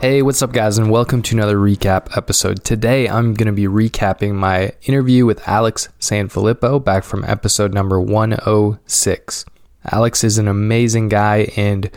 Hey, what's up, guys, and welcome to another recap episode. Today, I'm going to be recapping my interview with Alex Sanfilippo back from episode number 106. Alex is an amazing guy, and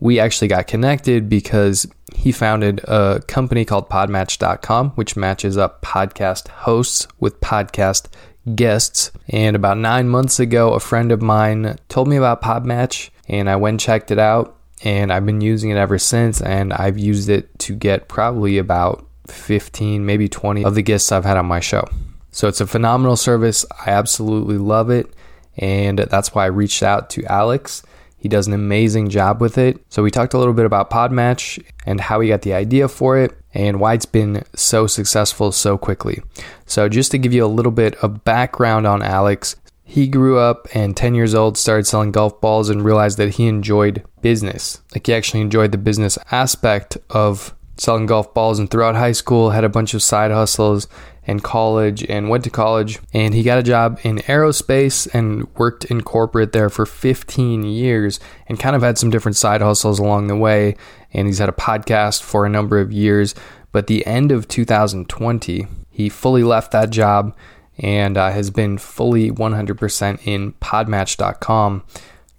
we actually got connected because he founded a company called Podmatch.com, which matches up podcast hosts with podcast guests. And about nine months ago, a friend of mine told me about Podmatch, and I went and checked it out and I've been using it ever since. And I've used it to get probably about 15, maybe 20 of the guests I've had on my show. So it's a phenomenal service. I absolutely love it. And that's why I reached out to Alex. He does an amazing job with it. So we talked a little bit about Podmatch and how he got the idea for it and why it's been so successful so quickly. So just to give you a little bit of background on Alex, he grew up and 10 years old started selling golf balls and realized that he enjoyed business. Like he actually enjoyed the business aspect of selling golf balls and throughout high school had a bunch of side hustles and college and went to college. And he got a job in aerospace and worked in corporate there for 15 years and kind of had some different side hustles along the way. And he's had a podcast for a number of years. But the end of 2020 he fully left that job and uh, has been fully 100% in podmatch.com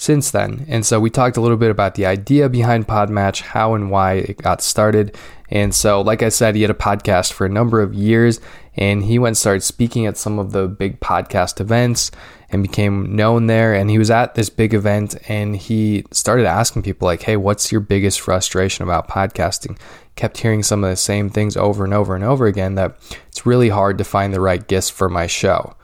since then. And so we talked a little bit about the idea behind Podmatch, how and why it got started. And so, like I said, he had a podcast for a number of years and he went and started speaking at some of the big podcast events and became known there. And he was at this big event and he started asking people, like, hey, what's your biggest frustration about podcasting? Kept hearing some of the same things over and over and over again that it's really hard to find the right guest for my show.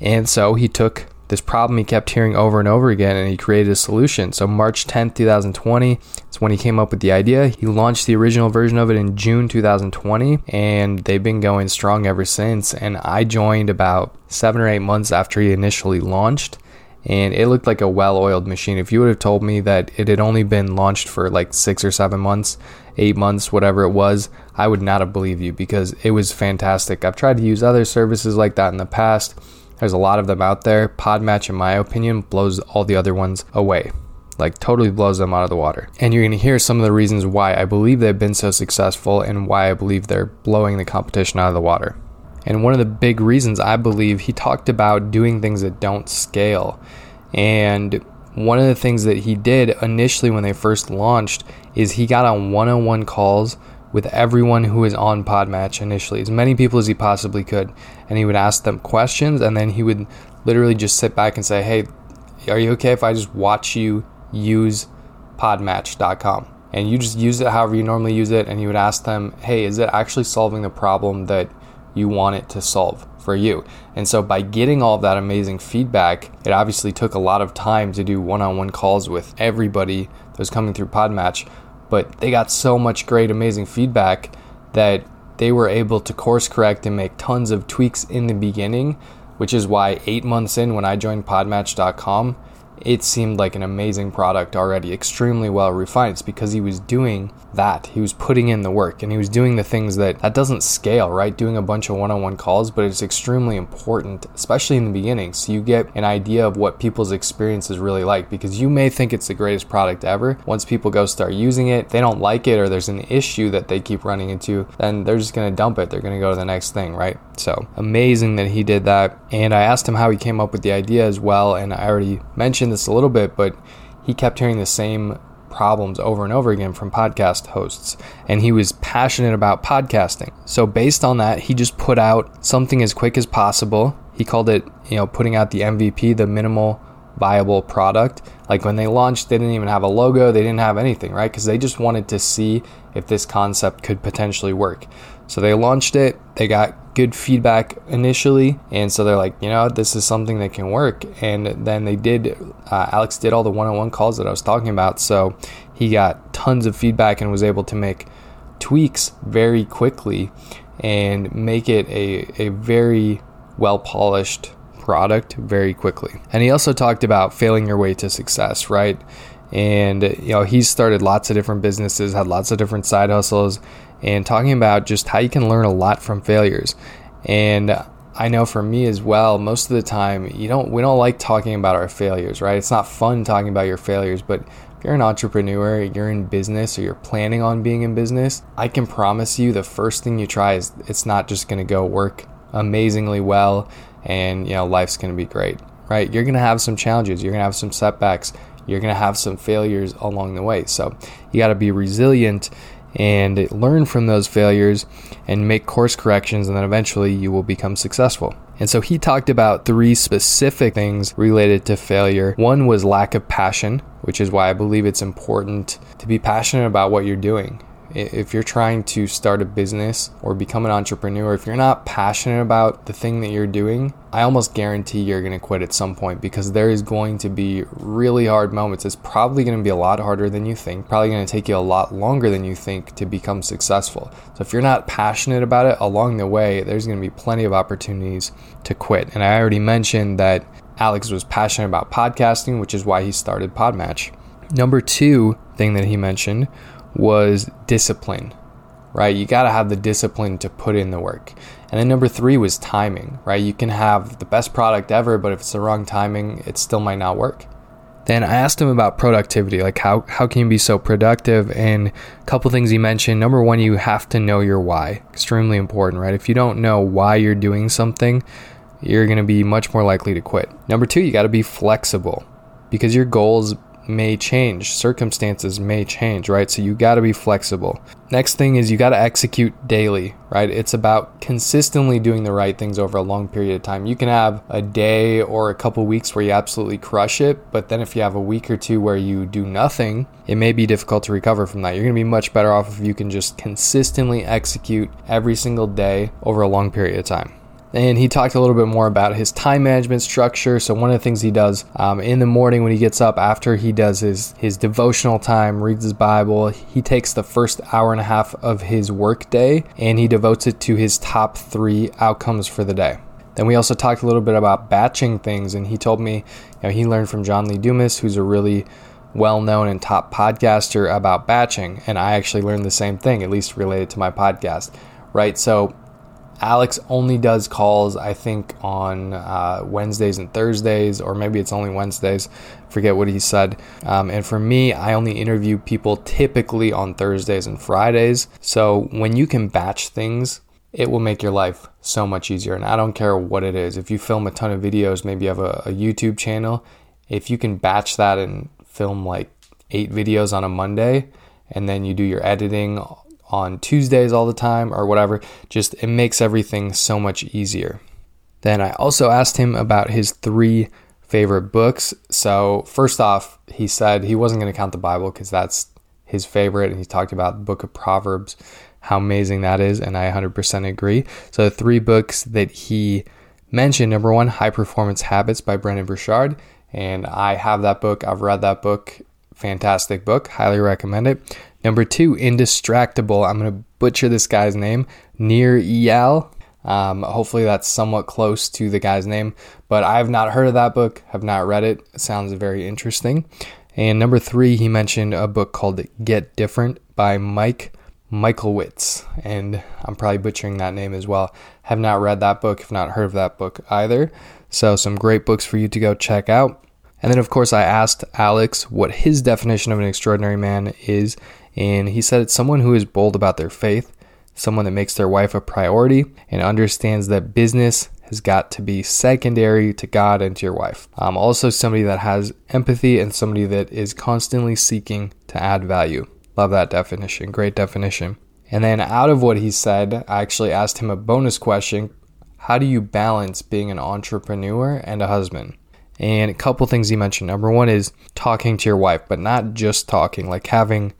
And so he took this problem he kept hearing over and over again and he created a solution. So March 10th, 2020 is when he came up with the idea. He launched the original version of it in June 2020 and they've been going strong ever since and I joined about 7 or 8 months after he initially launched and it looked like a well-oiled machine. If you would have told me that it had only been launched for like 6 or 7 months, 8 months, whatever it was, I would not have believed you because it was fantastic. I've tried to use other services like that in the past there's a lot of them out there. Podmatch, in my opinion, blows all the other ones away. Like, totally blows them out of the water. And you're going to hear some of the reasons why I believe they've been so successful and why I believe they're blowing the competition out of the water. And one of the big reasons I believe he talked about doing things that don't scale. And one of the things that he did initially when they first launched is he got on one on one calls with everyone who was on Podmatch initially, as many people as he possibly could. And he would ask them questions, and then he would literally just sit back and say, Hey, are you okay if I just watch you use podmatch.com? And you just use it however you normally use it. And he would ask them, Hey, is it actually solving the problem that you want it to solve for you? And so by getting all that amazing feedback, it obviously took a lot of time to do one on one calls with everybody that was coming through Podmatch but they got so much great, amazing feedback that they were able to course correct and make tons of tweaks in the beginning, which is why eight months in, when I joined Podmatch.com, it seemed like an amazing product already, extremely well refined. It's because he was doing that. He was putting in the work and he was doing the things that that doesn't scale, right? Doing a bunch of one-on-one calls, but it's extremely important, especially in the beginning, so you get an idea of what people's experience is really like because you may think it's the greatest product ever. Once people go start using it, they don't like it or there's an issue that they keep running into, then they're just going to dump it. They're going to go to the next thing, right? So, amazing that he did that. And I asked him how he came up with the idea as well, and I already mentioned mentioned this a little bit, but he kept hearing the same problems over and over again from podcast hosts and he was passionate about podcasting. So based on that, he just put out something as quick as possible. He called it, you know, putting out the MVP, the minimal viable product. Like when they launched, they didn't even have a logo, they didn't have anything, right? Because they just wanted to see if this concept could potentially work. So they launched it, they got good feedback initially, and so they're like, you know, this is something that can work. And then they did, uh, Alex did all the one on one calls that I was talking about. So he got tons of feedback and was able to make tweaks very quickly and make it a, a very well polished product very quickly. And he also talked about failing your way to success, right? And you know, he's started lots of different businesses, had lots of different side hustles, and talking about just how you can learn a lot from failures. And I know for me as well, most of the time you don't we don't like talking about our failures, right? It's not fun talking about your failures, but if you're an entrepreneur, you're in business or you're planning on being in business, I can promise you the first thing you try is it's not just going to go work amazingly well and you know life's going to be great right? You're going to have some challenges you're going to have some setbacks you're going to have some failures along the way. So you got to be resilient and learn from those failures and make course corrections and then eventually you will become successful. And so he talked about three specific things related to failure. One was lack of passion, which is why I believe it's important to be passionate about what you're doing if you're trying to start a business or become an entrepreneur, if you're not passionate about the thing that you're doing, I almost guarantee you're going to quit at some point because there is going to be really hard moments. It's probably going to be a lot harder than you think, probably going to take you a lot longer than you think to become successful. So if you're not passionate about it along the way, there's going to be plenty of opportunities to quit. And I already mentioned that Alex was passionate about podcasting, which is why he started Podmatch. Number two thing that he mentioned was discipline, right? You got to have the discipline to put in the work. And then number three was timing, right? You can have the best product ever, but if it's the wrong timing, it still might not work. Then I asked him about productivity, like how, how can you be so productive? And a couple things he mentioned. Number one, you have to know your why. Extremely important, right? If you don't know why you're doing something, you're going to be much more likely to quit. Number two, you got to be flexible because your goals may change, circumstances may change, right? So you got to be flexible. Next thing is you got to execute daily, right? It's about consistently doing the right things over a long period of time. You can have a day or a couple weeks where you absolutely crush it, but then if you have a week or two where you do nothing, it may be difficult to recover from that. You're going to be much better off if you can just consistently execute every single day over a long period of time and he talked a little bit more about his time management structure. So one of the things he does um, in the morning when he gets up after he does his his devotional time, reads his Bible, he takes the first hour and a half of his work day and he devotes it to his top three outcomes for the day. Then we also talked a little bit about batching things, and he told me, you know, he learned from John Lee Dumas, who's a really well known and top podcaster about batching. And I actually learned the same thing, at least related to my podcast, right? So Alex only does calls, I think, on uh, Wednesdays and Thursdays, or maybe it's only Wednesdays. Forget what he said. Um, and for me, I only interview people typically on Thursdays and Fridays. So when you can batch things, it will make your life so much easier. And I don't care what it is. If you film a ton of videos, maybe you have a, a YouTube channel, if you can batch that and film like eight videos on a Monday, and then you do your editing on Tuesdays all the time or whatever. Just it makes everything so much easier. Then I also asked him about his three favorite books. So, first off, he said he wasn't going to count the Bible because that's his favorite. And he talked about the book of Proverbs, how amazing that is. And I 100% agree. So, the three books that he mentioned number one, High Performance Habits by Brendon Burchard. And I have that book, I've read that book. Fantastic book, highly recommend it. Number two, Indistractable. I'm going to butcher this guy's name, Nir Eyal. Um, hopefully, that's somewhat close to the guy's name, but I have not heard of that book, have not read it. it. Sounds very interesting. And number three, he mentioned a book called Get Different by Mike Michaelwitz, and I'm probably butchering that name as well. Have not read that book, have not heard of that book either. So, some great books for you to go check out. And then, of course, I asked Alex what his definition of an extraordinary man is, and he said it's someone who is bold about their faith, someone that makes their wife a priority, and understands that business has got to be secondary to God and to your wife. Um, also, somebody that has empathy and somebody that is constantly seeking to add value. Love that definition. Great definition. And then, out of what he said, I actually asked him a bonus question How do you balance being an entrepreneur and a husband? And a couple things he mentioned. Number one is talking to your wife, but not just talking, like having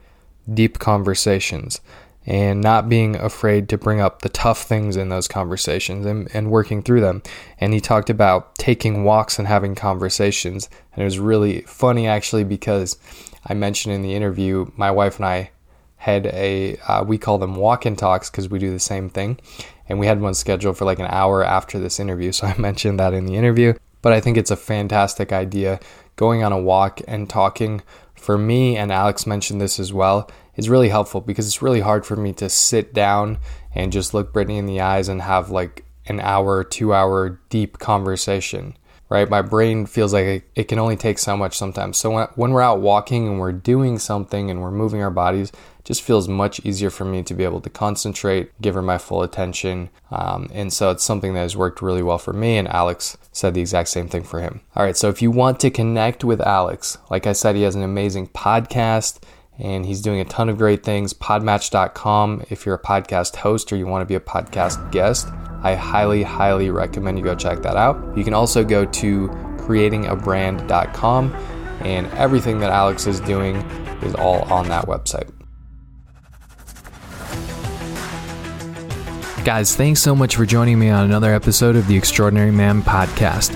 deep conversations and not being afraid to bring up the tough things in those conversations and, and working through them. And he talked about taking walks and having conversations. And it was really funny actually because I mentioned in the interview, my wife and I had a, uh, we call them walk in talks because we do the same thing. And we had one scheduled for like an hour after this interview. So I mentioned that in the interview. But I think it's a fantastic idea going on a walk and talking. For me, and Alex mentioned this as well, is really helpful because it's really hard for me to sit down and just look Brittany in the eyes and have like an hour, two hour deep conversation, right? My brain feels like it, can only take so much sometimes. So when, we're out walking and we're doing something and we're moving our bodies, just feels much easier for me to be able to concentrate, give her my full attention. Um, and so it's something that has worked really well for me. And Alex said the exact same thing for him. All right. So if you want to connect with Alex, like I said, he has an amazing podcast and he's doing a ton of great things. Podmatch.com. If you're a podcast host or you want to be a podcast guest, I highly, highly recommend you go check that out. You can also go to creatingabrand.com, and everything that Alex is doing is all on that website. Guys, thanks so much for joining me on another episode of the Extraordinary Man podcast.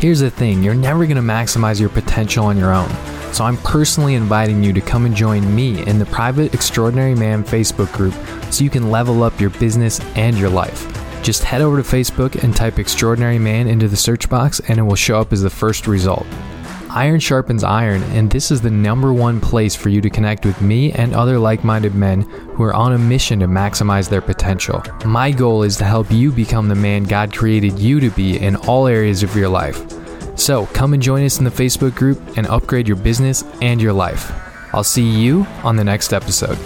Here's the thing you're never going to maximize your potential on your own. So I'm personally inviting you to come and join me in the private Extraordinary Man Facebook group so you can level up your business and your life. Just head over to Facebook and type Extraordinary Man into the search box and it will show up as the first result. Iron sharpens iron, and this is the number one place for you to connect with me and other like minded men who are on a mission to maximize their potential. My goal is to help you become the man God created you to be in all areas of your life. So come and join us in the Facebook group and upgrade your business and your life. I'll see you on the next episode.